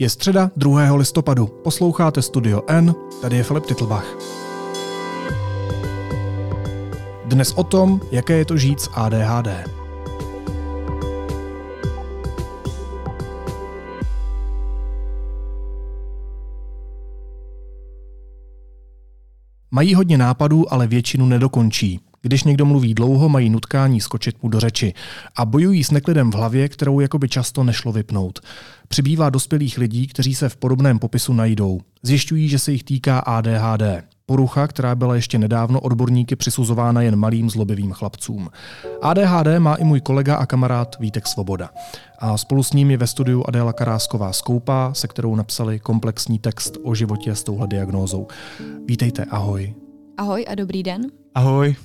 Je středa 2. listopadu. Posloucháte Studio N, tady je Filip Titlbach. Dnes o tom, jaké je to žít s ADHD. Mají hodně nápadů, ale většinu nedokončí. Když někdo mluví dlouho, mají nutkání skočit mu do řeči a bojují s neklidem v hlavě, kterou jakoby často nešlo vypnout. Přibývá dospělých lidí, kteří se v podobném popisu najdou. Zjišťují, že se jich týká ADHD. Porucha, která byla ještě nedávno odborníky přisuzována jen malým zlobivým chlapcům. ADHD má i můj kolega a kamarád Vítek Svoboda. A spolu s ním je ve studiu Adéla Karásková Skoupa, se kterou napsali komplexní text o životě s touhle diagnózou. Vítejte, ahoj. Ahoj a dobrý den. Ahoj.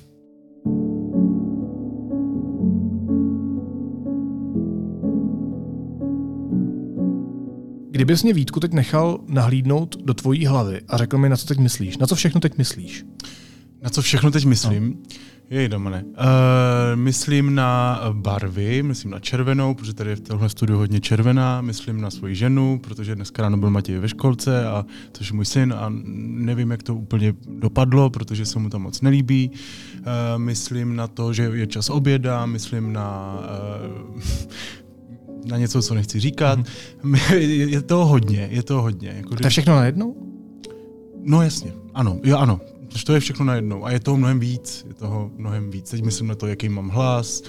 Kdybys mě Vítku teď nechal nahlídnout do tvojí hlavy a řekl mi, na co teď myslíš, na co všechno teď myslíš? Na co všechno teď myslím? No. Jej, Domane. Uh, myslím na barvy, myslím na červenou, protože tady je v tomhle studiu hodně červená, myslím na svoji ženu, protože dneska ráno byl Matěj ve školce, a což je můj syn a nevím, jak to úplně dopadlo, protože se mu tam moc nelíbí. Uh, myslím na to, že je čas oběda, myslím na uh, na něco, co nechci říkat. Mm-hmm. Je to hodně, je to hodně. Jako, to je všechno najednou? No jasně, ano, jo ano. To je všechno najednou a je toho mnohem víc, je toho mnohem víc. Teď myslím na to, jaký mám hlas,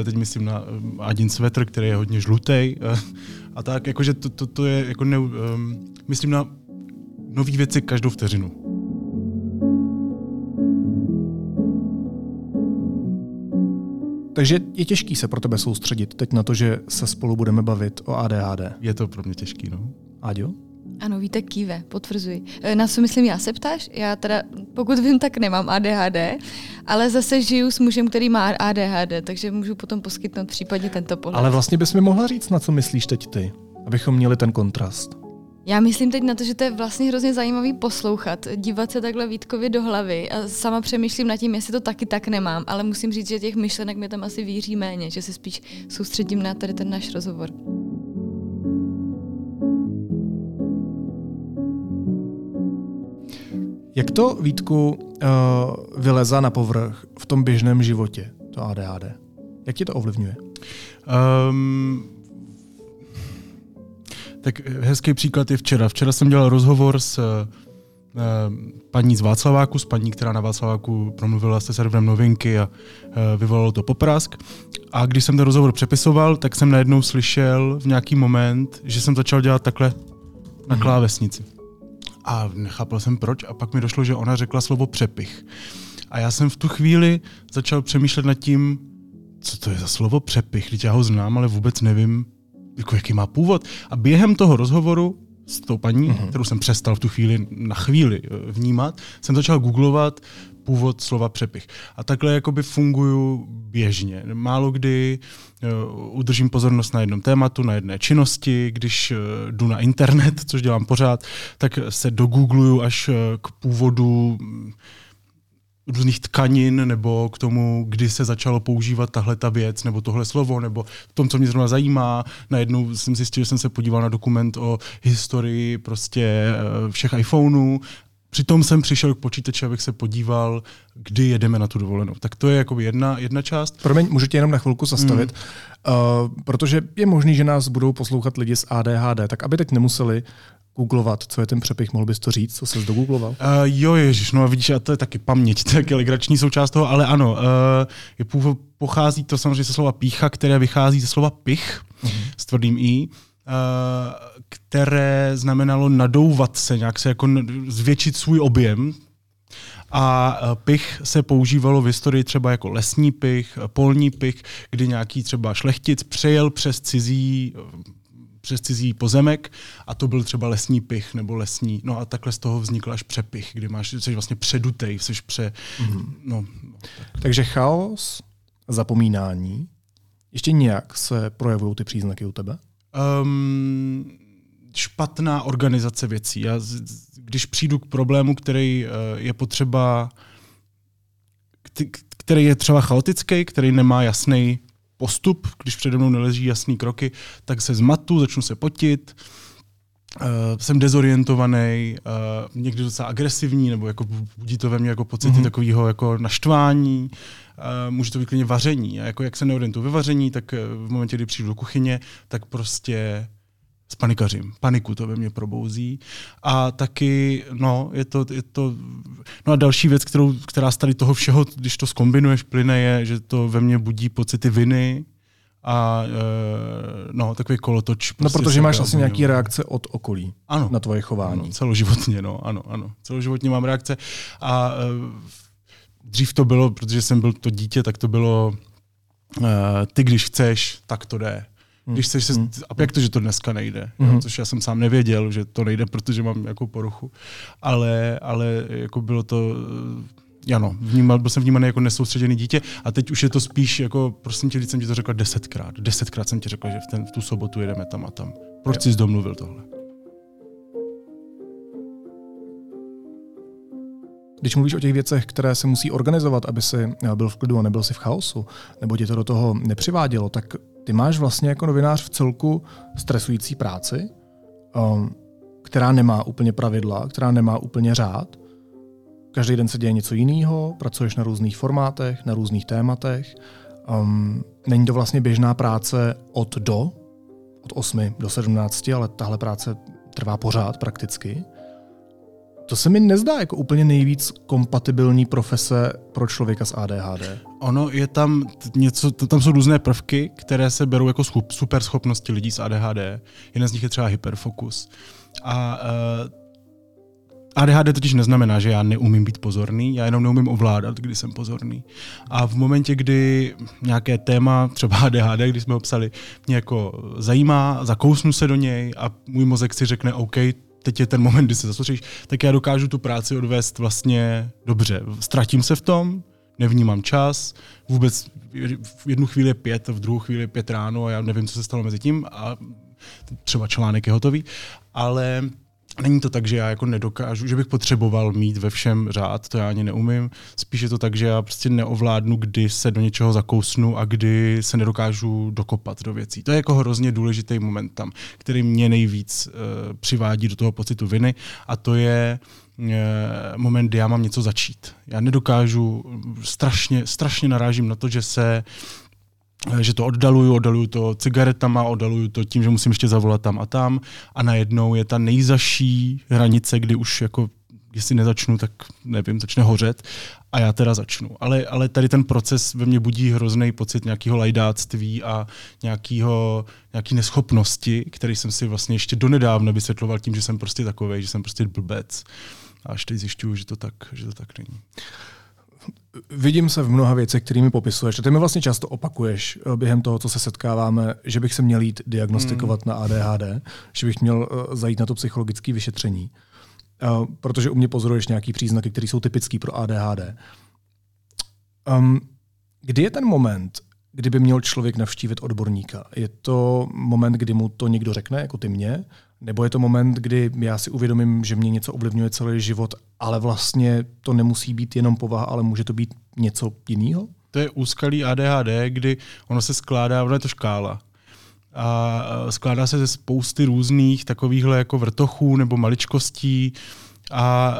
eh, teď myslím na eh, Adin svetr, který je hodně žlutý eh, a tak, jakože to, to, to je, jako ne, um, myslím na nové věci každou vteřinu. Takže je těžký se pro tebe soustředit teď na to, že se spolu budeme bavit o ADHD. Je to pro mě těžký, no. Aďo? Ano, víte, kýve, potvrzuji. E, na co myslím já se ptáš? Já teda, pokud vím, tak nemám ADHD, ale zase žiju s mužem, který má ADHD, takže můžu potom poskytnout případně tento pohled. Ale vlastně bys mi mohla říct, na co myslíš teď ty, abychom měli ten kontrast. Já myslím teď na to, že to je vlastně hrozně zajímavý poslouchat, dívat se takhle Vítkovi do hlavy a sama přemýšlím nad tím, jestli to taky tak nemám, ale musím říct, že těch myšlenek mi tam asi víří méně, že se spíš soustředím na tady ten náš rozhovor. Jak to, Vítku, uh, vyleza na povrch v tom běžném životě, to ADHD? Jak tě to ovlivňuje? Um, tak hezký příklad je včera. Včera jsem dělal rozhovor s uh, paní z Václaváku, s paní, která na Václaváku promluvila se serverem novinky a uh, vyvolalo to poprask. A když jsem ten rozhovor přepisoval, tak jsem najednou slyšel v nějaký moment, že jsem začal dělat takhle na mhm. klávesnici. A nechápal jsem proč a pak mi došlo, že ona řekla slovo přepich. A já jsem v tu chvíli začal přemýšlet nad tím, co to je za slovo přepich, když já ho znám, ale vůbec nevím, jako jaký má původ. A během toho rozhovoru s tou paní, uh-huh. kterou jsem přestal v tu chvíli na chvíli eh, vnímat, jsem začal googlovat původ slova přepich. A takhle jakoby funguju běžně. Málo kdy uh, udržím pozornost na jednom tématu, na jedné činnosti, když uh, jdu na internet, což dělám pořád, tak se dogoogluju až uh, k původu různých tkanin, nebo k tomu, kdy se začalo používat tahle ta věc, nebo tohle slovo, nebo v tom, co mě zrovna zajímá. Najednou jsem zjistil, že jsem se podíval na dokument o historii prostě eh, všech iPhoneů. Přitom jsem přišel k počítači, abych se podíval, kdy jedeme na tu dovolenou. Tak to je jako jedna, jedna část. Promiň, můžu tě jenom na chvilku zastavit, mm. uh, protože je možný, že nás budou poslouchat lidi s ADHD, tak aby teď nemuseli googlovat, co je ten přepich, mohl bys to říct, co jsi dogoogloval? Uh, jo, ježiš, no a vidíš, a to je taky paměť, to je legrační součást toho, ale ano, uh, je původ, pochází to samozřejmě ze slova pícha, které vychází ze slova pich, uh-huh. s tvrdým i, uh, které znamenalo nadouvat se, nějak se jako zvětšit svůj objem, a pich se používalo v historii třeba jako lesní pich, polní pich, kdy nějaký třeba šlechtic přejel přes cizí přes cizí pozemek a to byl třeba lesní pich nebo lesní. No a takhle z toho vznikl až přepich, kdy máš, jsi vlastně předutej, jsi pře... Mm-hmm. No, no, tak. Takže chaos, zapomínání, ještě nějak se projevují ty příznaky u tebe? Um, špatná organizace věcí. Já, když přijdu k problému, který uh, je potřeba, který je třeba chaotický, který nemá jasný postup, když přede mnou neleží jasný kroky, tak se zmatu, začnu se potit, Uh, jsem dezorientovaný, uh, někdy docela agresivní, nebo jako budí to ve mně jako pocity mm-hmm. takového jako naštvání. Uh, může to být klidně vaření. A jako jak se neorientuju ve vaření, tak v momentě, kdy přijdu do kuchyně, tak prostě spanikařím. Paniku to ve mně probouzí. A taky, no, je to, je to, no a další věc, kterou, která z tady toho všeho, když to skombinuješ, plyne, je, že to ve mně budí pocity viny, a e, no, takový kolotoč. No, prostě no, protože máš asi nějaký reakce od okolí ano, na tvoje chování. Ano, celoživotně, no, ano, ano. Celoživotně mám reakce a dřív to bylo, protože jsem byl to dítě, tak to bylo e, ty, když chceš, tak to jde. Hmm. Když chceš se, hmm. a jak to, že to dneska nejde, hmm. jo, což já jsem sám nevěděl, že to nejde, protože mám jako poruchu, ale, ale jako bylo to ano, vnímal, byl jsem vnímaný jako nesoustředěný dítě a teď už je to spíš jako, prosím tě, jsem ti to řekl desetkrát. Desetkrát jsem ti řekl, že v, ten, v tu sobotu jedeme tam a tam. Proč jsi domluvil tohle? Když mluvíš o těch věcech, které se musí organizovat, aby si byl v klidu a nebyl si v chaosu, nebo tě to do toho nepřivádělo, tak ty máš vlastně jako novinář v celku stresující práci, um, která nemá úplně pravidla, která nemá úplně řád. Každý den se děje něco jiného, pracuješ na různých formátech, na různých tématech. Um, není to vlastně běžná práce od do, od 8 do 17, ale tahle práce trvá pořád prakticky. To se mi nezdá jako úplně nejvíc kompatibilní profese pro člověka s ADHD. Ono je tam něco, tam jsou různé prvky, které se berou jako super schopnosti lidí s ADHD. Jeden z nich je třeba hyperfokus. A uh, ADHD totiž neznamená, že já neumím být pozorný, já jenom neumím ovládat, kdy jsem pozorný. A v momentě, kdy nějaké téma, třeba ADHD, když jsme ho psali, mě jako zajímá, zakousnu se do něj a můj mozek si řekne, OK, teď je ten moment, kdy se zasoustředíš, tak já dokážu tu práci odvést vlastně dobře. Ztratím se v tom, nevnímám čas, vůbec v jednu chvíli je pět, v druhou chvíli je pět ráno a já nevím, co se stalo mezi tím a třeba článek je hotový, ale Není to tak, že já jako nedokážu, že bych potřeboval mít ve všem řád, to já ani neumím. Spíš je to tak, že já prostě neovládnu, kdy se do něčeho zakousnu a kdy se nedokážu dokopat do věcí. To je jako hrozně důležitý moment tam, který mě nejvíc uh, přivádí do toho pocitu viny a to je uh, moment, kdy já mám něco začít. Já nedokážu, strašně, strašně narážím na to, že se že to oddaluju, oddaluju to cigaretama, oddaluju to tím, že musím ještě zavolat tam a tam a najednou je ta nejzaší hranice, kdy už jako jestli nezačnu, tak nevím, začne hořet a já teda začnu. Ale, ale tady ten proces ve mně budí hrozný pocit nějakého lajdáctví a nějakého, nějaký neschopnosti, který jsem si vlastně ještě donedávna vysvětloval tím, že jsem prostě takový, že jsem prostě blbec. A až teď zjišťuju, že to tak, že to tak není vidím se v mnoha věcech, kterými popisuješ. A ty mi vlastně často opakuješ eh, během toho, co se setkáváme, že bych se měl jít diagnostikovat mm. na ADHD, že bych měl eh, zajít na to psychologické vyšetření. Eh, protože u mě pozoruješ nějaký příznaky, které jsou typické pro ADHD. Um, kdy je ten moment, kdyby měl člověk navštívit odborníka? Je to moment, kdy mu to někdo řekne, jako ty mě? Nebo je to moment, kdy já si uvědomím, že mě něco ovlivňuje celý život, ale vlastně to nemusí být jenom povaha, ale může to být něco jiného? To je úskalý ADHD, kdy ono se skládá, ono je to škála. A skládá se ze spousty různých takovýchhle jako vrtochů nebo maličkostí a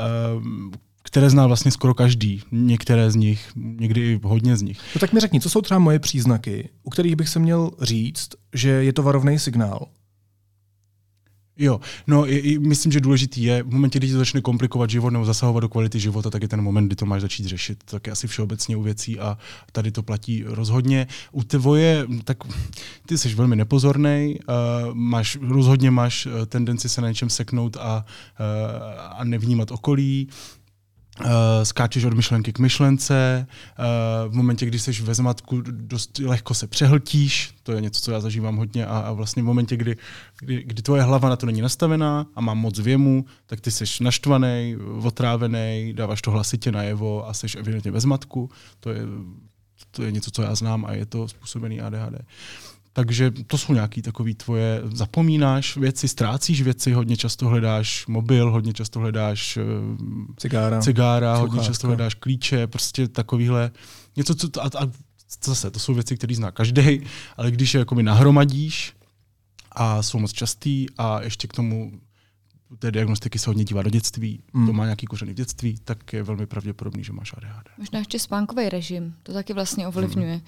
které zná vlastně skoro každý. Některé z nich, někdy i hodně z nich. No tak mi řekni, co jsou třeba moje příznaky, u kterých bych se měl říct, že je to varovný signál, Jo, no je, je, myslím, že důležitý je, v momentě, kdy to začne komplikovat život nebo zasahovat do kvality života, tak je ten moment, kdy to máš začít řešit. Tak je asi všeobecně u věcí a tady to platí rozhodně. U tvoje, tak ty jsi velmi nepozorný, uh, máš, rozhodně máš eh, tendenci se na něčem seknout a, uh, a nevnímat okolí. Uh, skáčeš od myšlenky k myšlence, uh, v momentě, kdy jsi ve zmatku, dost lehko se přehltíš, to je něco, co já zažívám hodně a, a vlastně v momentě, kdy, kdy, kdy tvoje hlava na to není nastavená a má moc věmu, tak ty jsi naštvaný, otrávený, dáváš to hlasitě najevo a jsi evidentně ve zmatku, to je, to je něco, co já znám a je to způsobený ADHD. Takže to jsou nějaké takové tvoje, zapomínáš věci, ztrácíš věci, hodně často hledáš mobil, hodně často hledáš eh, cigára, cigára hodně často hledáš klíče, prostě takovýhle, něco, co, a, a zase, to jsou věci, které zná každý, ale když je jakoby nahromadíš a jsou moc častý a ještě k tomu té diagnostiky se hodně dívá do dětství, Mm. to má nějaký kořeny v dětství, tak je velmi pravděpodobný, že máš ADHD. Možná ještě spánkový režim, to taky vlastně ovlivňuje.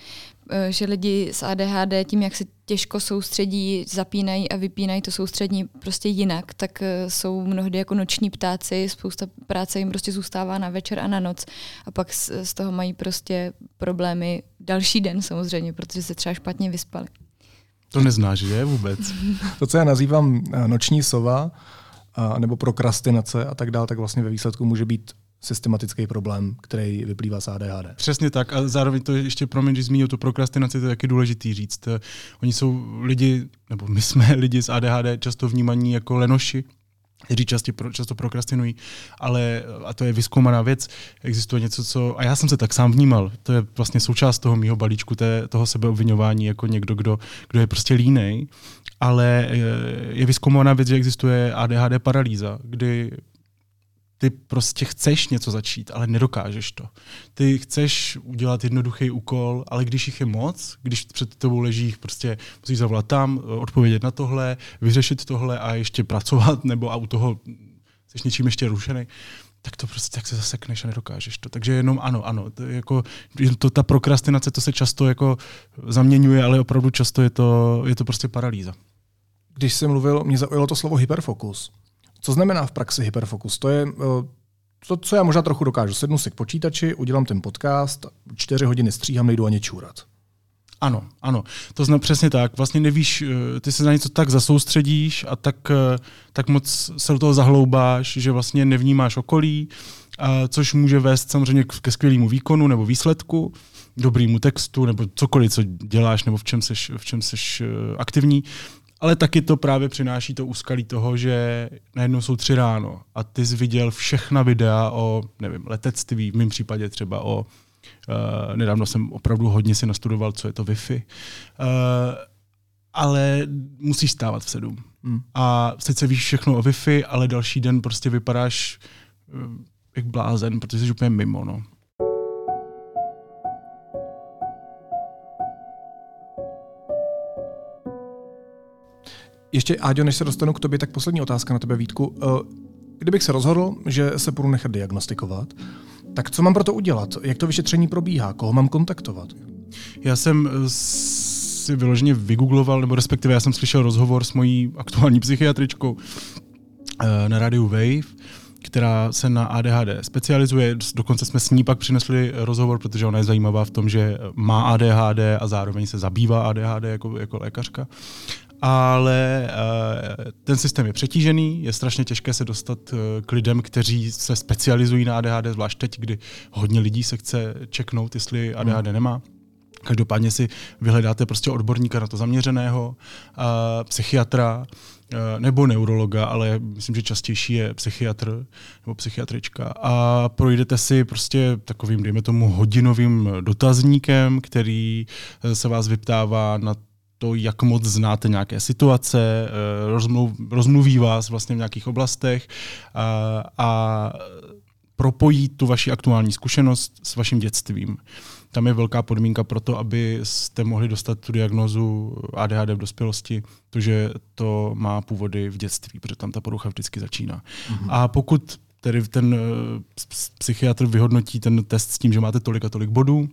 Eh, Že lidi s ADHD tím, jak se těžko soustředí, zapínají a vypínají to soustřední prostě jinak, tak eh, jsou mnohdy jako noční ptáci, spousta práce jim prostě zůstává na večer a na noc a pak z, z toho mají prostě problémy další den samozřejmě, protože se třeba špatně vyspali. To neznáš, že vůbec? To, co já nazývám eh, noční sova, a, nebo prokrastinace a tak dále, tak vlastně ve výsledku může být systematický problém, který vyplývá z ADHD. Přesně tak a zároveň to ještě, promiň, když zmínil tu prokrastinaci, to je taky důležitý říct. Oni jsou lidi, nebo my jsme lidi s ADHD často vnímaní jako lenoši, kteří často, často prokrastinují, ale, a to je vyskoumaná věc, existuje něco, co, a já jsem se tak sám vnímal, to je vlastně součást toho mýho balíčku, té, toho sebeobvinování jako někdo, kdo, kdo je prostě línej, ale eh, je vyskoumaná věc, že existuje ADHD paralýza, kdy ty prostě chceš něco začít, ale nedokážeš to. Ty chceš udělat jednoduchý úkol, ale když jich je moc, když před tebou leží prostě musíš zavolat tam, odpovědět na tohle, vyřešit tohle a ještě pracovat, nebo a u toho jsi něčím ještě rušený, tak to prostě tak se zasekneš a nedokážeš to. Takže jenom ano, ano, to jako, to, ta prokrastinace, to se často jako zaměňuje, ale opravdu často je to, je to prostě paralýza. Když jsem mluvil, mě zaujalo to slovo hyperfokus. Co znamená v praxi hyperfokus? To je eh, to, co já možná trochu dokážu. Sednu si k počítači, udělám ten podcast, čtyři hodiny stříhám, nejdu ani čůrat. Ano, ano, to znamená přesně tak. Vlastně nevíš, eh, ty se na něco tak zasoustředíš a tak, eh, tak moc se do toho zahloubáš, že vlastně nevnímáš okolí, což může vést samozřejmě ke skvělému výkonu nebo výsledku, dobrýmu textu nebo cokoliv, co děláš nebo v čem seš, v čem seš aktivní. Ale taky to právě přináší to úskalí toho, že najednou jsou tři ráno a ty jsi viděl všechna videa o, nevím, letectví, v mém případě třeba o Uh, nedávno jsem opravdu hodně si nastudoval, co je to Wi-Fi. Uh, ale musíš stávat v sedm. Hmm. A sice víš všechno o Wi-Fi, ale další den prostě vypadáš uh, jak blázen, protože jsi úplně mimo. No. Ještě, Áďo, než se dostanu k tobě, tak poslední otázka na tebe, Vítku. Eh, Kdybych se rozhodl, že se budu nechat diagnostikovat, tak co mám pro to udělat? Jak to vyšetření probíhá? Koho mám kontaktovat? Já jsem eh, si vyloženě vygoogloval, nebo respektive já jsem slyšel rozhovor s mojí aktuální psychiatričkou eh, na rádiu Wave, která se na ADHD specializuje. Dokonce jsme s ní pak přinesli rozhovor, protože ona je zajímavá v tom, že má ADHD a zároveň se zabývá ADHD jako, jako lékařka. Ale uh, ten systém je přetížený, je strašně těžké se dostat uh, k lidem, kteří se specializují na ADHD, zvlášť teď, kdy hodně lidí se chce čeknout, jestli ADHD nemá. Každopádně si vyhledáte prostě odborníka na to zaměřeného, uh, psychiatra nebo neurologa, ale myslím, že častější je psychiatr nebo psychiatrička. A projdete si prostě takovým, dejme tomu, hodinovým dotazníkem, který eh, se vás vyptává na to, jak moc znáte nějaké situace, eh, rozmluv, rozmluví vás vlastně v nějakých oblastech a, a propojí tu vaši aktuální zkušenost s vaším dětstvím. Tam je velká podmínka pro to, abyste mohli dostat tu diagnozu ADHD v dospělosti, to, že to má původy v dětství, protože tam ta porucha vždycky začíná. Mm-hmm. A pokud tedy ten uh, psychiatr vyhodnotí ten test s tím, že máte tolik a tolik bodů, uh,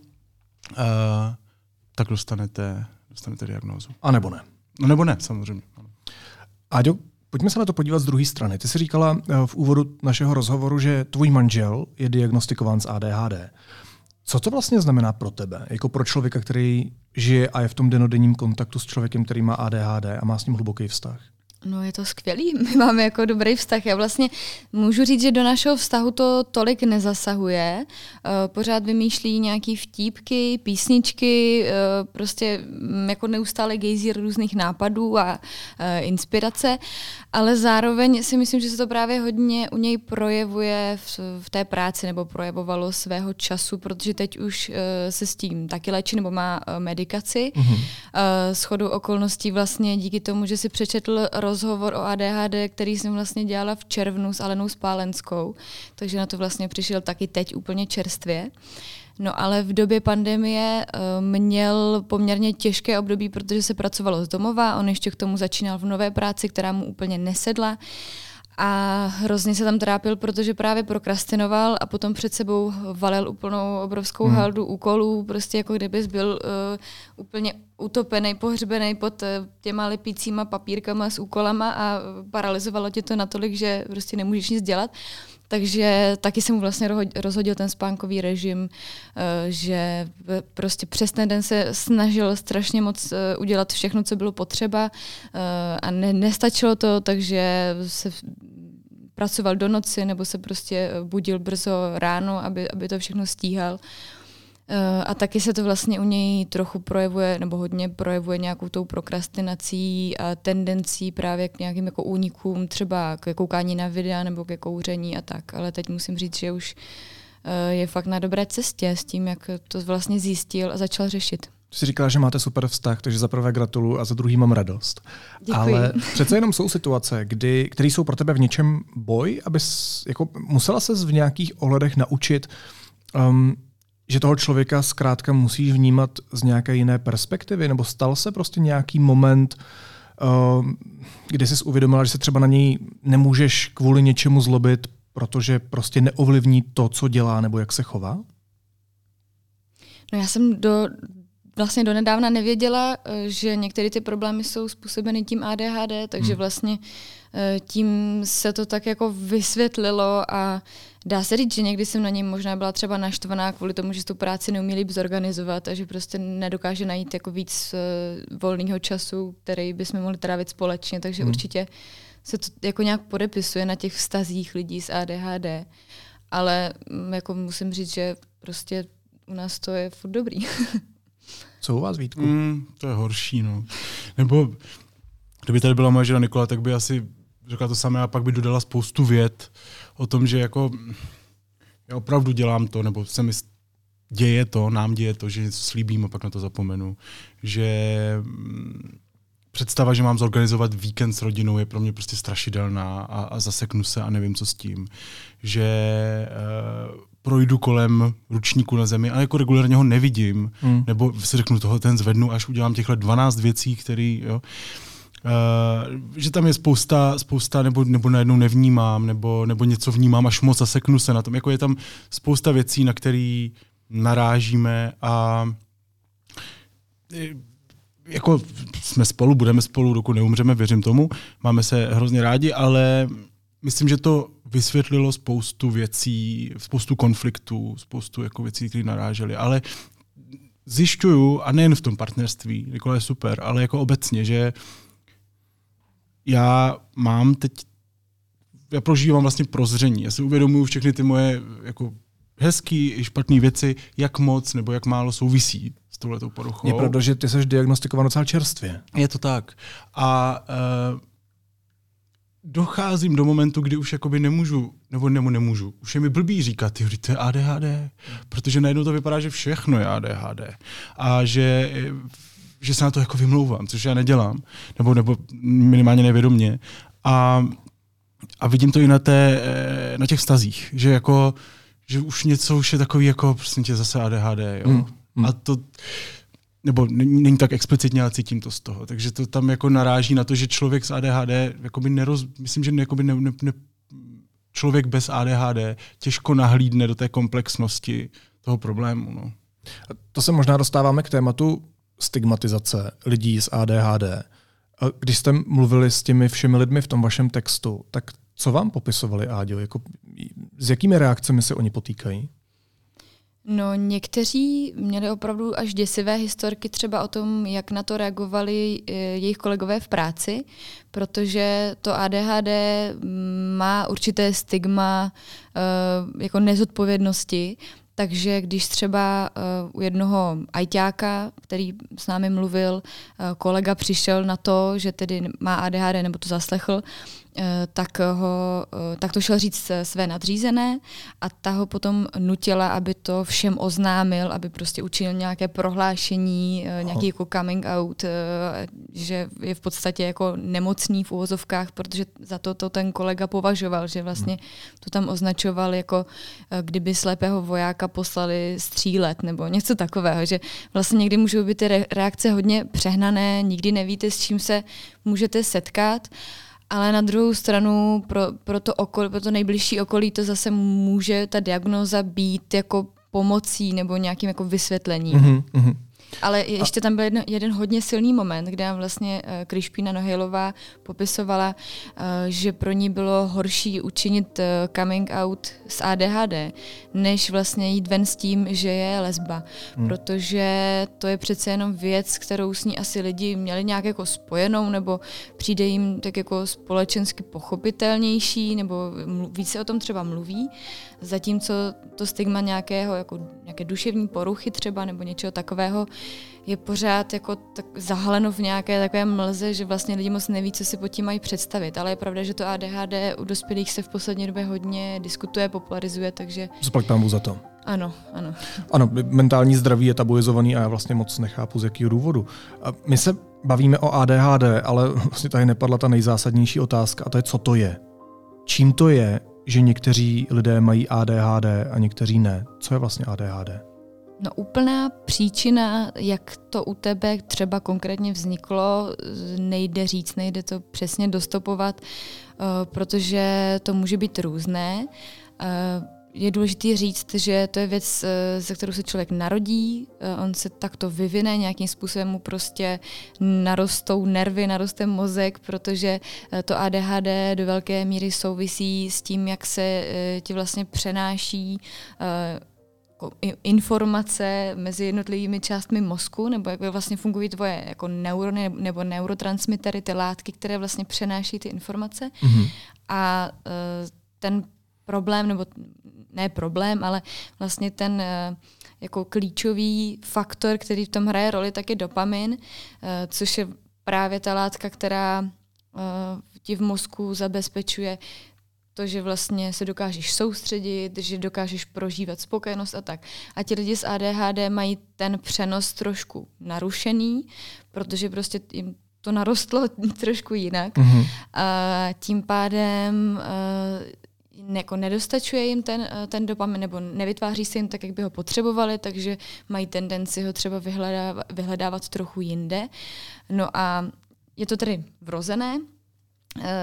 tak dostanete, dostanete diagnózu. A nebo ne? No nebo ne, samozřejmě. Ano. Áďo, pojďme se na to podívat z druhé strany. Ty jsi říkala eh, v úvodu našeho rozhovoru, že tvůj manžel je diagnostikován s ADHD. Co to vlastně znamená pro tebe, jako pro člověka, který žije a je v tom denodenním kontaktu s člověkem, který má ADHD a má s ním hluboký vztah? No je to skvělý, my máme jako dobrý vztah. Já vlastně můžu říct, že do našeho vztahu to tolik nezasahuje. Eh, Pořád vymýšlí nějaký vtípky, písničky, eh, prostě mm, jako neustále gejzír různých nápadů a eh, inspirace, ale zároveň si myslím, že se to právě hodně u něj projevuje v, té práci nebo projevovalo svého času, protože teď už se s tím taky léčí nebo má medikaci. Mm-hmm. S chodou okolností vlastně díky tomu, že si přečetl rozhovor o ADHD, který jsem vlastně dělala v červnu s Alenou Spálenskou, takže na to vlastně přišel taky teď úplně čerstvě. No ale v době pandemie uh, měl poměrně těžké období, protože se pracovalo z domova, on ještě k tomu začínal v nové práci, která mu úplně nesedla. A hrozně se tam trápil, protože právě prokrastinoval a potom před sebou valil úplnou obrovskou hmm. haldu úkolů, prostě jako kdybys byl uh, úplně utopený, pohřbený pod uh, těma lepícíma papírkama s úkolama a paralizovalo tě to natolik, že prostě nemůžeš nic dělat. Takže taky jsem mu vlastně rozhodil ten spánkový režim, eh, že prostě přes ten den se snažil strašně moc udělat všechno, co bylo potřeba a ne, nestačilo to, takže se pracoval do noci nebo se prostě eh, budil brzo ráno, aby, aby to všechno stíhal. Eh, a taky se to vlastně u něj trochu projevuje, nebo hodně projevuje nějakou tou prokrastinací a tendencí právě k nějakým jako únikům, třeba k koukání na videa nebo ke kouření a tak. Ale teď musím říct, že už eh, je fakt na dobré cestě s tím, jak to vlastně zjistil a začal řešit. Ty jsi říkala, že máte super vztah, takže za prvé gratuluju a za druhý mám radost. Děkuji. Ale přece jenom jsou situace, kdy, které jsou pro tebe v něčem boj, aby jako musela ses v nějakých ohledech naučit, um, že toho člověka zkrátka musíš vnímat z nějaké jiné perspektivy, nebo stal se prostě nějaký moment, um, kdy jsi uvědomila, že se třeba na něj nemůžeš kvůli něčemu zlobit, protože prostě neovlivní to, co dělá nebo jak se chová? No já jsem do vlastně donedávna nevěděla, eh, že některé ty problémy jsou způsobeny tím ADHD, takže hmm. vlastně tím se to tak jako vysvětlilo a dá se říct, že někdy jsem na něm možná byla třeba naštvaná kvůli tomu, že tu práci neumí líp zorganizovat a že prostě nedokáže najít jako víc uh, volného času, který bychom mohli trávit společně, takže hmm. určitě se to jako nějak podepisuje na těch vztazích lidí s ADHD. Ale mm, jako musím říct, že prostě u nás to je furt dobrý. Co u vás, Vítku? Mm, to je horší, no. Nebo kdyby tady byla moje žena Nikola, tak by asi řekla to samé a pak by dodala spoustu věd o tom, že jako já opravdu dělám to, nebo se mi děje to, nám děje to, že něco slíbím a pak na to zapomenu. Že mm, představa, že mám zorganizovat víkend s rodinou, je pro mě prostě strašidelná a, a zaseknu se a nevím, co s tím. Že uh, projdu kolem ručníku na zemi a jako regulárně ho nevidím, hmm. nebo si řeknu toho, ten zvednu, až udělám těchto 12 věcí, který, jo, Uh, že tam je spousta, spousta nebo, nebo najednou nevnímám, nebo, nebo něco vnímám až moc a seknu se na tom. Jako je tam spousta věcí, na které narážíme a jako jsme spolu, budeme spolu, dokud neumřeme, věřím tomu, máme se hrozně rádi, ale myslím, že to vysvětlilo spoustu věcí, spoustu konfliktů, spoustu jako věcí, které narážely, ale zjišťuju, a nejen v tom partnerství, Nikola je super, ale jako obecně, že já mám teď, já prožívám vlastně prozření. Já si uvědomuju všechny ty moje jako hezký i špatné věci, jak moc nebo jak málo souvisí s touhletou poruchou. Je pravda, že ty jsi diagnostikovan docela čerstvě. Je to tak. A uh, docházím do momentu, kdy už jakoby nemůžu, nebo nemu nemůžu. Už je mi blbý říkat, ty, to je ADHD, protože najednou to vypadá, že všechno je ADHD. A že, že se na to jako vymlouvám, což já nedělám, nebo, nebo minimálně nevědomně. A, a vidím to i na, té, na těch stazích, že jako že už něco už je takový jako prostě tě zase ADHD, jo. Mm, mm. A to, nebo není tak explicitně, ale cítím to z toho. Takže to tam jako naráží na to, že člověk s ADHD, jakoby neroz, myslím, že jakoby ne, ne, ne, člověk bez ADHD těžko nahlídne do té komplexnosti toho problému. No. To se možná dostáváme k tématu stigmatizace lidí s ADHD. Když jste mluvili s těmi všemi lidmi v tom vašem textu, tak co vám popisovali, Áďo? Jako, s jakými reakcemi se oni potýkají? No někteří měli opravdu až děsivé historky třeba o tom, jak na to reagovali eh, jejich kolegové v práci, protože to ADHD má určité stigma uh, jako nezodpovědnosti, takže když třeba uh, u jednoho ajťáka, který s námi mluvil, uh, kolega přišel na to, že tedy má ADHD nebo to zaslechl, Eh, tak, ho, eh, tak to šel říct své nadřízené a ta ho potom nutila, aby to všem oznámil, aby prostě učinil nějaké prohlášení, eh, nějaký jako coming out, že je v podstatě jako nemocný v uvozovkách, protože za to to ten kolega považoval, že vlastně to tam označoval jako kdyby slepého vojáka poslali střílet nebo něco takového, že vlastně někdy můžou být ty reakce hodně přehnané, nikdy nevíte, s čím se můžete setkat Ale na druhou stranu pro, pro, to okolí, pro to nejbližší okolí to zase může ta diagnoza být jako pomocí nebo nějakým jako vysvětlením. Mm-hmm. Ale ještě tam byl jeden, jeden hodně silný moment, kde vlastně uh, Krišpína Nohilová popisovala, uh, že pro ní bylo horší učinit uh, coming out s ADHD, než vlastně jít ven s tím, že je lesba. Hmm. Protože to je přece jenom věc, kterou s ní asi lidi měli nějak jako spojenou, nebo přijde jim tak jako společensky pochopitelnější, nebo více o tom třeba mluví. Zatímco to stigma nějakého, jako nějaké duševní poruchy třeba, nebo něčeho takového, je pořád jako tak zahaleno v nějaké takové mlze, že vlastně lidi moc neví, co si pod tím mají představit. Ale je pravda, že to ADHD u dospělých se v poslední době hodně diskutuje, popularizuje, takže... Zpak tam za to. Ano, ano. Ano, mentální zdraví je tabuizovaný a já vlastně moc nechápu, z jakého důvodu. My se bavíme o ADHD, ale vlastně tady nepadla ta nejzásadnější otázka a to je, co to je. Čím to je, že někteří lidé mají ADHD a někteří ne? Co je vlastně ADHD? No úplná příčina, jak to u tebe třeba konkrétně vzniklo, nejde říct, nejde to přesně dostopovat, eh, protože to může být různé. Eh, je důležité říct, že to je věc, eh, ze kterou se člověk narodí, on se takto vyvine, nějakým způsobem mu prostě narostou nervy, naroste mozek, protože to ADHD do velké míry souvisí s tím, jak se ti vlastně přenáší informace mezi jednotlivými částmi mozku, nebo jak vlastně fungují tvoje jako neurony nebo neurotransmitery, ty látky, které vlastně přenáší ty informace. Mm-hmm. A uh, ten problém, nebo ne problém, ale vlastně ten uh, jako klíčový faktor, který v tom hraje roli, tak je dopamin, uh, což je právě ta látka, která uh, ti v mozku zabezpečuje to, že vlastně se dokážeš soustředit, že dokážeš prožívat spokojenost a tak. A ti lidi s ADHD mají ten přenos trošku narušený, protože prostě jim to narostlo trošku jinak. Mm-hmm. A tím pádem uh, jako nedostačuje jim ten, uh, ten dopamin, nebo nevytváří se jim tak, jak by ho potřebovali, takže mají tendenci ho třeba vyhledávat, vyhledávat trochu jinde. No a je to tedy vrozené, Eh,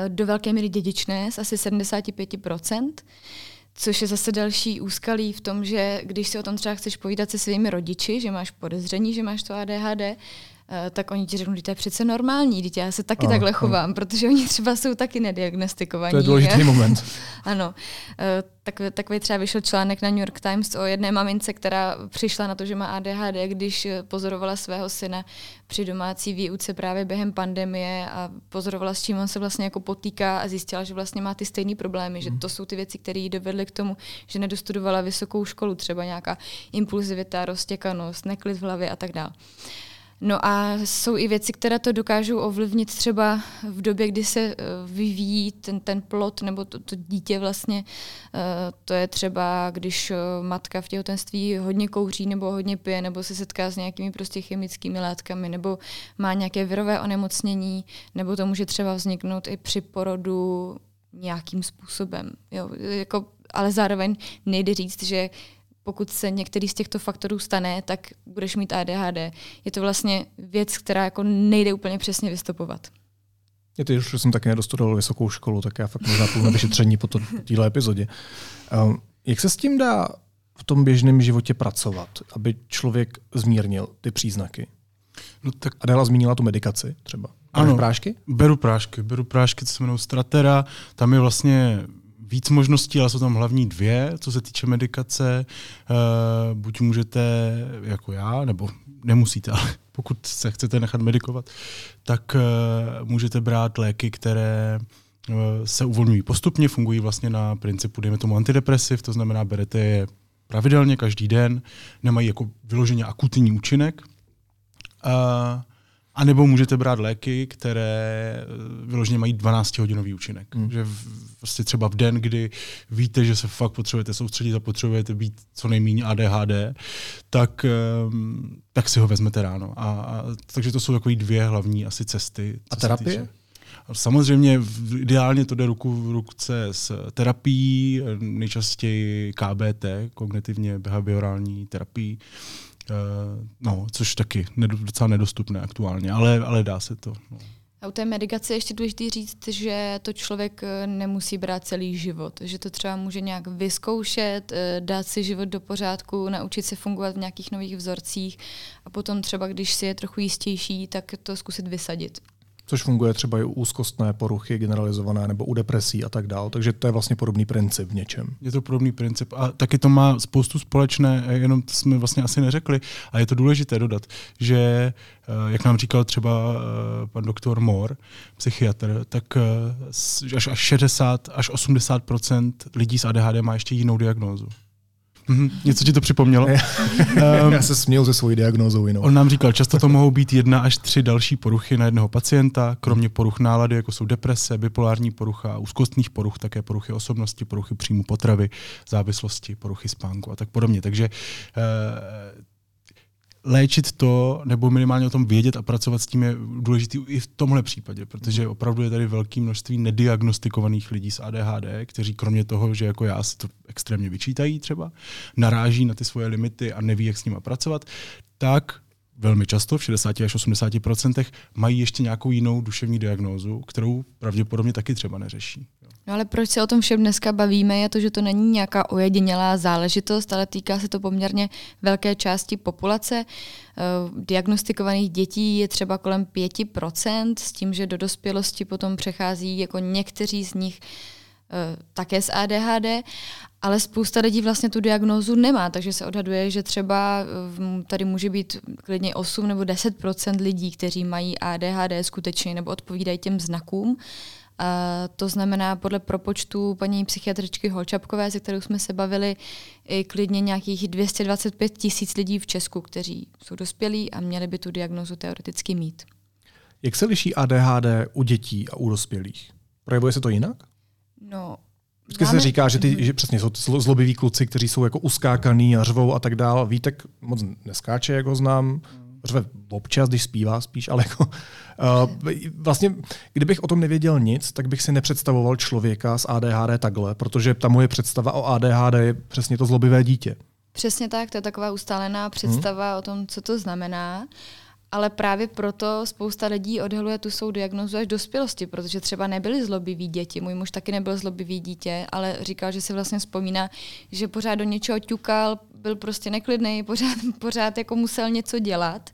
do velké míry dědičné, z asi 75%, což je zase další úskalí v tom, že když si o tom třeba chceš povídat se svými rodiči, že máš podezření, že máš to ADHD, Eh, tak oni ti řeknou, že to je přece normální, dítě, já se taky ano, takhle chovám, ano. protože oni třeba jsou taky nediagnostikovaní. To je důležitý moment. ano. Eh, tak, takový třeba vyšel článek na New York Times o jedné mamince, která přišla na to, že má ADHD, když pozorovala svého syna při domácí výuce právě během pandemie a pozorovala, s čím on se vlastně jako potýká a zjistila, že vlastně má ty stejné problémy, hmm. že to jsou ty věci, které jí dovedly k tomu, že nedostudovala vysokou školu, třeba nějaká impulzivita, roztěkanost, neklid v hlavě a tak dále. No a jsou i věci, které to dokážou ovlivnit třeba v době, kdy se eh, vyvíjí ten, ten plot nebo to, to dítě vlastně. Eh, to je třeba, když eh, matka v těhotenství hodně kouří nebo hodně pije nebo se setká s nějakými prostě chemickými látkami nebo má nějaké virové onemocnění nebo to může třeba vzniknout i při porodu nějakým způsobem. Jo, jako, ale zároveň nejde říct, že pokud se některý z těchto faktorů stane, tak budeš mít ADHD. Je to vlastně věc, která jako nejde úplně přesně vystupovat. Je to, že jsem taky nedostudoval vysokou školu, tak já fakt možná půl na vyšetření po téhle epizodě. Um, jak se s tím dá v tom běžném životě pracovat, aby člověk zmírnil ty příznaky? No tak... Adela zmínila tu medikaci třeba. Ano, prášky? Beru prášky. Beru prášky, co se jmenují Stratera. Tam je vlastně víc možností, ale jsou tam hlavní dvě, co se týče medikace. Uh, buď můžete, jako já, nebo nemusíte, ale pokud se chcete nechat medikovat, tak uh, můžete brát léky, které uh, se uvolňují postupně, fungují vlastně na principu, dejme tomu antidepresiv, to znamená, berete je pravidelně, každý den, nemají jako vyloženě akutní účinek. Uh, a nebo můžete brát léky, které eh, vyloženě mají 12-hodinový účinek. Hmm. Že v, prostě třeba v den, kdy víte, že se fakt potřebujete soustředit a potřebujete být co nejméně ADHD, tak, um, tak si ho vezmete ráno. A, a, takže to jsou takové dvě hlavní asi cesty. A terapie? Samozřejmě ideálně to jde ruku v ruce s terapií, nejčastěji KBT, kognitivně behaviorální terapii. Uh, no, což taky docela nedostupné aktuálně, ale, ale dá se to. No. A u té medicace je ještě důležité říct, že to člověk eh, nemusí brát celý život, že to třeba může nějak vyzkoušet, eh, dát si život do pořádku, naučit se fungovat v nějakých nových vzorcích a potom třeba, když si je trochu jistější, tak to zkusit vysadit což funguje třeba i u úzkostné poruchy generalizované nebo u depresí a tak dále. Takže to je vlastně podobný princip v něčem. Je to podobný princip a taky to má spoustu společné, jenom to jsme vlastně asi neřekli a je to důležité dodat, že eh, jak nám říkal třeba eh, pan doktor Moore, psychiatr, tak eh, až, až 60 až 80% lidí s ADHD má ještě jinou diagnózu. Mm-hmm. Něco ti to připomnělo? um, Já se směl ze svojí diagnózou jinou. On nám říkal, často to mohou být jedna až tři další poruchy na jednoho pacienta, kromě poruch nálady, jako jsou deprese, bipolární porucha, úzkostných poruch, také poruchy osobnosti, poruchy příjmu potravy, závislosti, poruchy spánku a tak podobně. Takže uh, léčit to, nebo minimálně o tom vědět a pracovat s tím je důležité i v tomhle případě, protože opravdu je tady velké množství nediagnostikovaných lidí s ADHD, kteří kromě toho, že jako já si to extrémně vyčítají třeba, naráží na ty svoje limity a neví, jak s nimi pracovat, tak velmi často, v 60 až 80% mají ještě nějakou jinou duševní diagnózu, kterou pravděpodobně taky třeba neřeší. No ale proč se o tom všem dneska bavíme, je to, že to není nějaká ojedinělá záležitost, ale týká se to poměrně velké části populace. Uh, diagnostikovaných dětí je třeba kolem 5%, s tím, že do dospělosti potom přechází jako někteří z nich uh, také s ADHD, ale spousta lidí vlastně tu diagnózu nemá, takže se odhaduje, že třeba uh, tady může být klidně 8 nebo 10% lidí, kteří mají ADHD skutečně nebo odpovídají těm znakům. A to znamená podle propočtu paní psychiatričky Holčapkové, se kterou jsme se bavili, i klidně nějakých 225 tisíc lidí v Česku, kteří jsou dospělí a měli by tu diagnozu teoreticky mít. Jak se liší ADHD u dětí a u dospělých? Projevuje se to jinak? No, Vždycky se říká, že, ty, mhm. že přesně jsou zlobiví kluci, kteří jsou jako uskákaný a řvou a tak dále. Vítek moc neskáče, jak ho znám řve občas, když zpívá spíš, ale jako, uh, vlastně, kdybych o tom nevěděl nic, tak bych si nepředstavoval člověka s ADHD takhle, protože ta moje představa o ADHD je přesně to zlobivé dítě. Přesně tak, to je taková ustálená představa hmm. o tom, co to znamená. Ale právě proto spousta lidí odhaluje tu svou diagnozu až dospělosti, protože třeba nebyli zlobiví děti. Můj muž taky nebyl zlobivý dítě, ale říkal, že si vlastně vzpomíná, že pořád do něčeho ťukal, byl prostě neklidný, pořád, pořád jako musel něco dělat.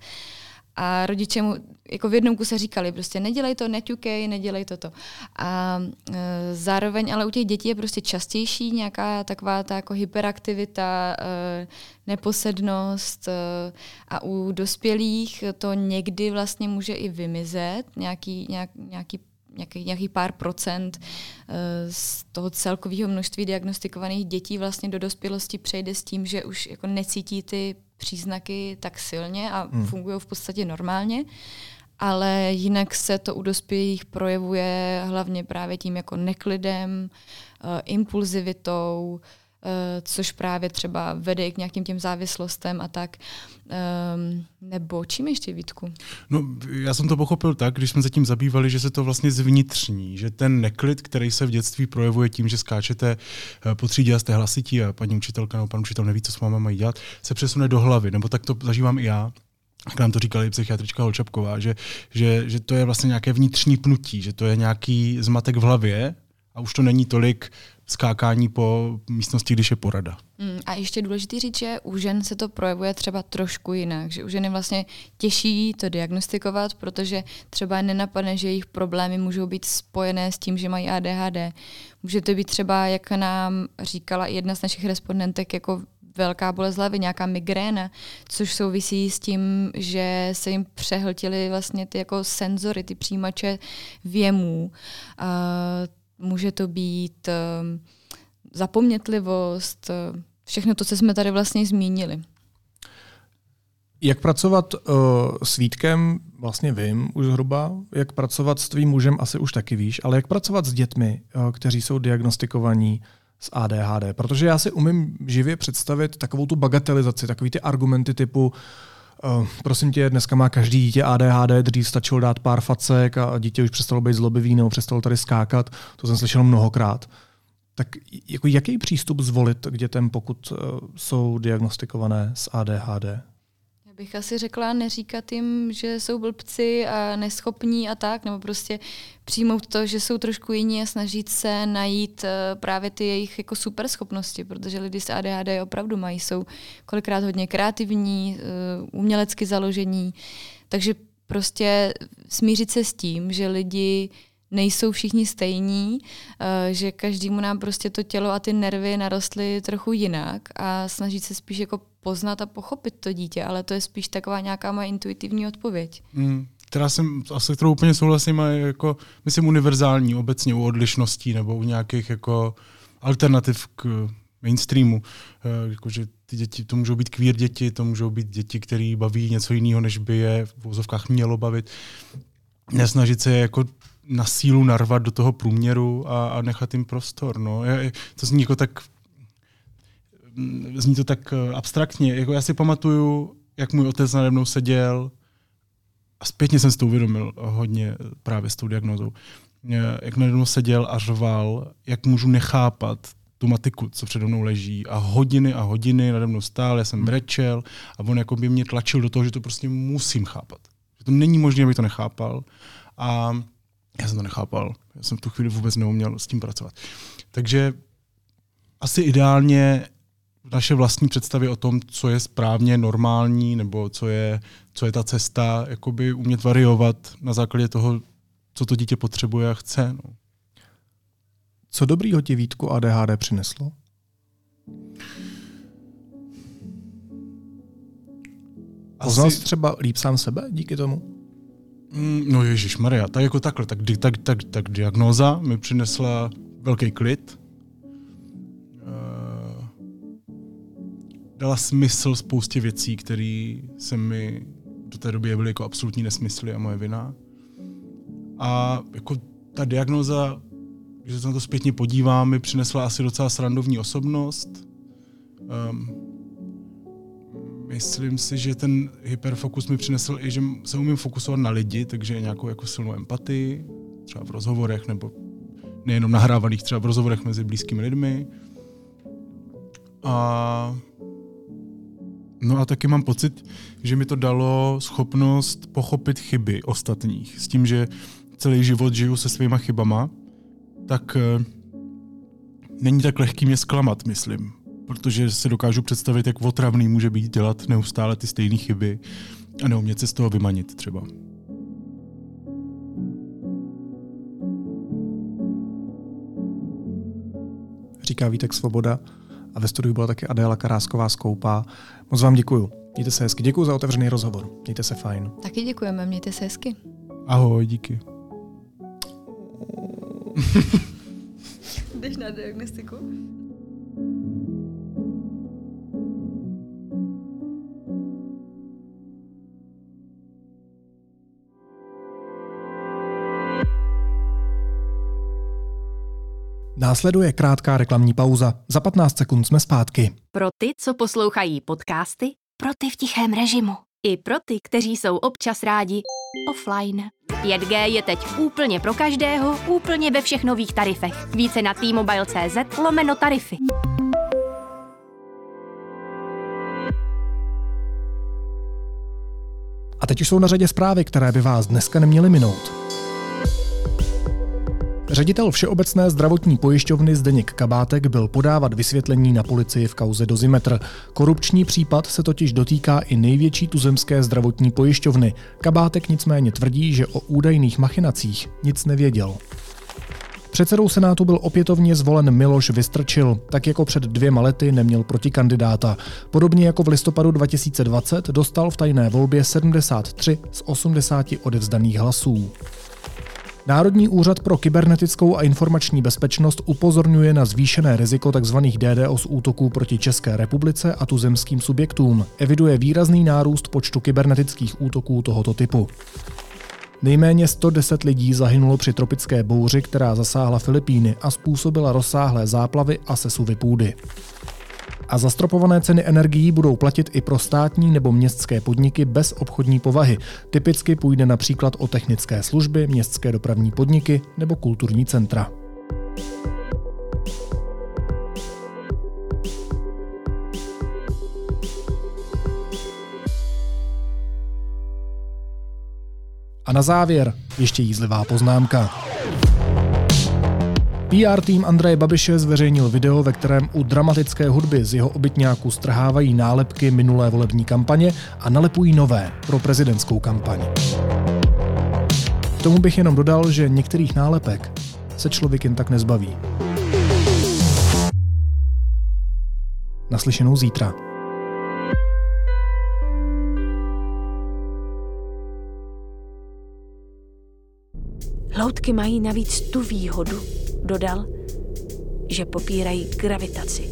A rodiče mu jako v jednom kuse říkali, prostě nedělej to, neťukej, nedělej toto. A e, zároveň ale u těch dětí je prostě častější nějaká taková ta jako hyperaktivita, e, neposednost e, a u dospělých to někdy vlastně může i vymizet, nějaký, nějak, nějaký nějaký, nějaký pár procent e, z toho celkového množství diagnostikovaných dětí vlastně do dospělosti přejde s tím, že už jako necítí ty příznaky tak silně a hmm. fungují v podstatě normálně. Ale jinak se to u dospělých projevuje hlavně právě tím jako neklidem, uh, impulzivitou, Uh, což právě třeba vede k nějakým těm závislostem a tak. Um, nebo čím ještě, Vítku? No, já jsem to pochopil tak, když jsme se tím zabývali, že se to vlastně zvnitřní, že ten neklid, který se v dětství projevuje tím, že skáčete uh, po třídě a jste hlasití a paní učitelka nebo pan učitel neví, co s váma mají dělat, se přesune do hlavy, nebo tak to zažívám i já. Jak nám to říkala i psychiatrička Holčapková, že, že, že to je vlastně nějaké vnitřní pnutí, že to je nějaký zmatek v hlavě a už to není tolik skákání po místnosti, když je porada. Mm, a ještě důležité říct, že u žen se to projevuje třeba trošku jinak, že u ženy vlastně těžší to diagnostikovat, protože třeba nenapadne, že jejich problémy můžou být spojené s tím, že mají ADHD. Může to být třeba, jak nám říkala jedna z našich respondentek, jako velká bolest hlavy, nějaká migréna, což souvisí s tím, že se jim přehltily vlastně ty jako senzory, ty přijímače věmů. Uh, může to být uh, zapomnětlivost, uh, všechno to, co jsme tady vlastně zmínili. Jak pracovat uh, s Vítkem, vlastně vím už zhruba. Jak pracovat s tvým mužem, asi už taky víš. Ale jak pracovat s dětmi, uh, kteří jsou diagnostikovaní s ADHD? Protože já si umím živě představit takovou tu bagatelizaci, takový ty argumenty typu Uh, prosím tě, dneska má každý dítě ADHD, dřív stačilo dát pár facek a dítě už přestalo být zlobivý nebo přestalo tady skákat. To jsem slyšel mnohokrát. Tak jako jaký přístup zvolit k dětem, pokud uh, jsou diagnostikované s ADHD? Bych asi řekla neříkat jim, že jsou blbci a neschopní a tak, nebo prostě přijmout to, že jsou trošku jiní a snažit se najít eh, právě ty jejich jako super schopnosti, protože lidi s ADHD opravdu mají, jsou kolikrát hodně kreativní, eh, umělecky založení, takže prostě smířit se s tím, že lidi nejsou všichni stejní, eh, že každému nám prostě to tělo a ty nervy narostly trochu jinak a snažit se spíš jako poznat a pochopit to dítě, ale to je spíš taková nějaká moje intuitivní odpověď. Mm, která jsem, asi kterou úplně souhlasím, je jako, myslím, univerzální obecně u odlišností nebo u nějakých jako alternativ k mainstreamu. E, jako, že ty děti, to můžou být queer děti, to můžou být děti, které baví něco jiného, než by je v vozovkách mělo bavit. Nesnažit se jako na sílu narvat do toho průměru a, a nechat jim prostor. No. Je, to zní jako tak zní to tak eh, abstraktně. Jako já si pamatuju, jak můj otec nade mnou seděl a zpětně jsem si to uvědomil hodně právě s tou diagnozou. Eh, jak nade mnou seděl a řval, jak můžu nechápat tu matiku, co přede mnou leží a hodiny a hodiny nade mnou stál, já jsem brečel a on jako by mě tlačil do toho, že to prostě musím chápat. Že to není možné, abych to nechápal a já jsem to nechápal. Já jsem v tu chvíli vůbec neuměl s tím pracovat. Takže asi ideálně naše vlastní představy o tom, co je správně, normální, nebo co je, co je ta cesta, jakoby umět variovat na základě toho, co to dítě potřebuje a chce. No. Co dobrýho ti Vítku ADHD přineslo? Poznal jsi třeba líp sám sebe díky tomu? Mm, no Ježíš Maria, tak jako takhle, tak, tak, tak, tak diagnóza mi přinesla velký klid, uh, dala smysl spoustě věcí, které se mi do té doby byly jako absolutní nesmysly a moje vina. A jako ta diagnoza, když se na to zpětně podívám, mi přinesla asi docela srandovní osobnost. Um, Myslím si, že ten hyperfokus mi přinesl i, že se umím fokusovat na lidi, takže nějakou jako silnou empatii, třeba v rozhovorech, nebo nejenom nahrávaných, třeba v rozhovorech mezi blízkými lidmi. A No a taky mám pocit, že mi to dalo schopnost pochopit chyby ostatních. S tím, že celý život žiju se svýma chybama, tak eh, není tak lehký mě zklamat, myslím protože se dokážu představit, jak otravný může být dělat neustále ty stejné chyby a neumět se z toho vymanit třeba. Říká Vítek Svoboda a ve studiu byla taky Adéla Karásková Skoupá. Moc vám děkuju. Mějte se hezky. Děkuji za otevřený rozhovor. Mějte se fajn. Taky děkujeme, mějte se hezky. Ahoj, díky. Jdeš na diagnostiku? Následuje krátká reklamní pauza. Za 15 sekund jsme zpátky. Pro ty, co poslouchají podcasty, pro ty v tichém režimu. I pro ty, kteří jsou občas rádi offline. 5G je teď úplně pro každého, úplně ve všech nových tarifech. Více na t-mobile.cz lomeno tarify. A teď už jsou na řadě zprávy, které by vás dneska neměly minout. Ředitel Všeobecné zdravotní pojišťovny Zdeněk Kabátek byl podávat vysvětlení na policii v kauze Dozimetr. Korupční případ se totiž dotýká i největší tuzemské zdravotní pojišťovny. Kabátek nicméně tvrdí, že o údajných machinacích nic nevěděl. Předsedou Senátu byl opětovně zvolen Miloš Vystrčil, tak jako před dvěma lety neměl protikandidáta. Podobně jako v listopadu 2020 dostal v tajné volbě 73 z 80 odevzdaných hlasů. Národní úřad pro kybernetickou a informační bezpečnost upozorňuje na zvýšené riziko tzv. DDoS útoků proti České republice a tuzemským subjektům. Eviduje výrazný nárůst počtu kybernetických útoků tohoto typu. Nejméně 110 lidí zahynulo při tropické bouři, která zasáhla Filipíny a způsobila rozsáhlé záplavy a sesuvy půdy. A zastropované ceny energií budou platit i pro státní nebo městské podniky bez obchodní povahy. Typicky půjde například o technické služby, městské dopravní podniky nebo kulturní centra. A na závěr ještě jízlivá poznámka. PR tým Andreje Babiše zveřejnil video, ve kterém u dramatické hudby z jeho obytňáku strhávají nálepky minulé volební kampaně a nalepují nové pro prezidentskou kampaň. K tomu bych jenom dodal, že některých nálepek se člověk jen tak nezbaví. Naslyšenou zítra. Loutky mají navíc tu výhodu, dodal, že popírají gravitaci.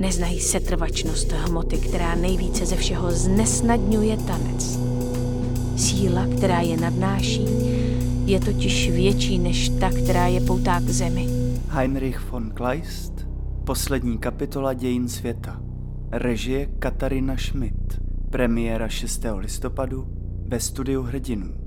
Neznají setrvačnost hmoty, která nejvíce ze všeho znesnadňuje tanec. Síla, která je nadnáší, je totiž větší než ta, která je poutá k zemi. Heinrich von Kleist, poslední kapitola dějin světa. Režie Katarina Schmidt. Premiéra 6. listopadu ve studiu Hrdinů.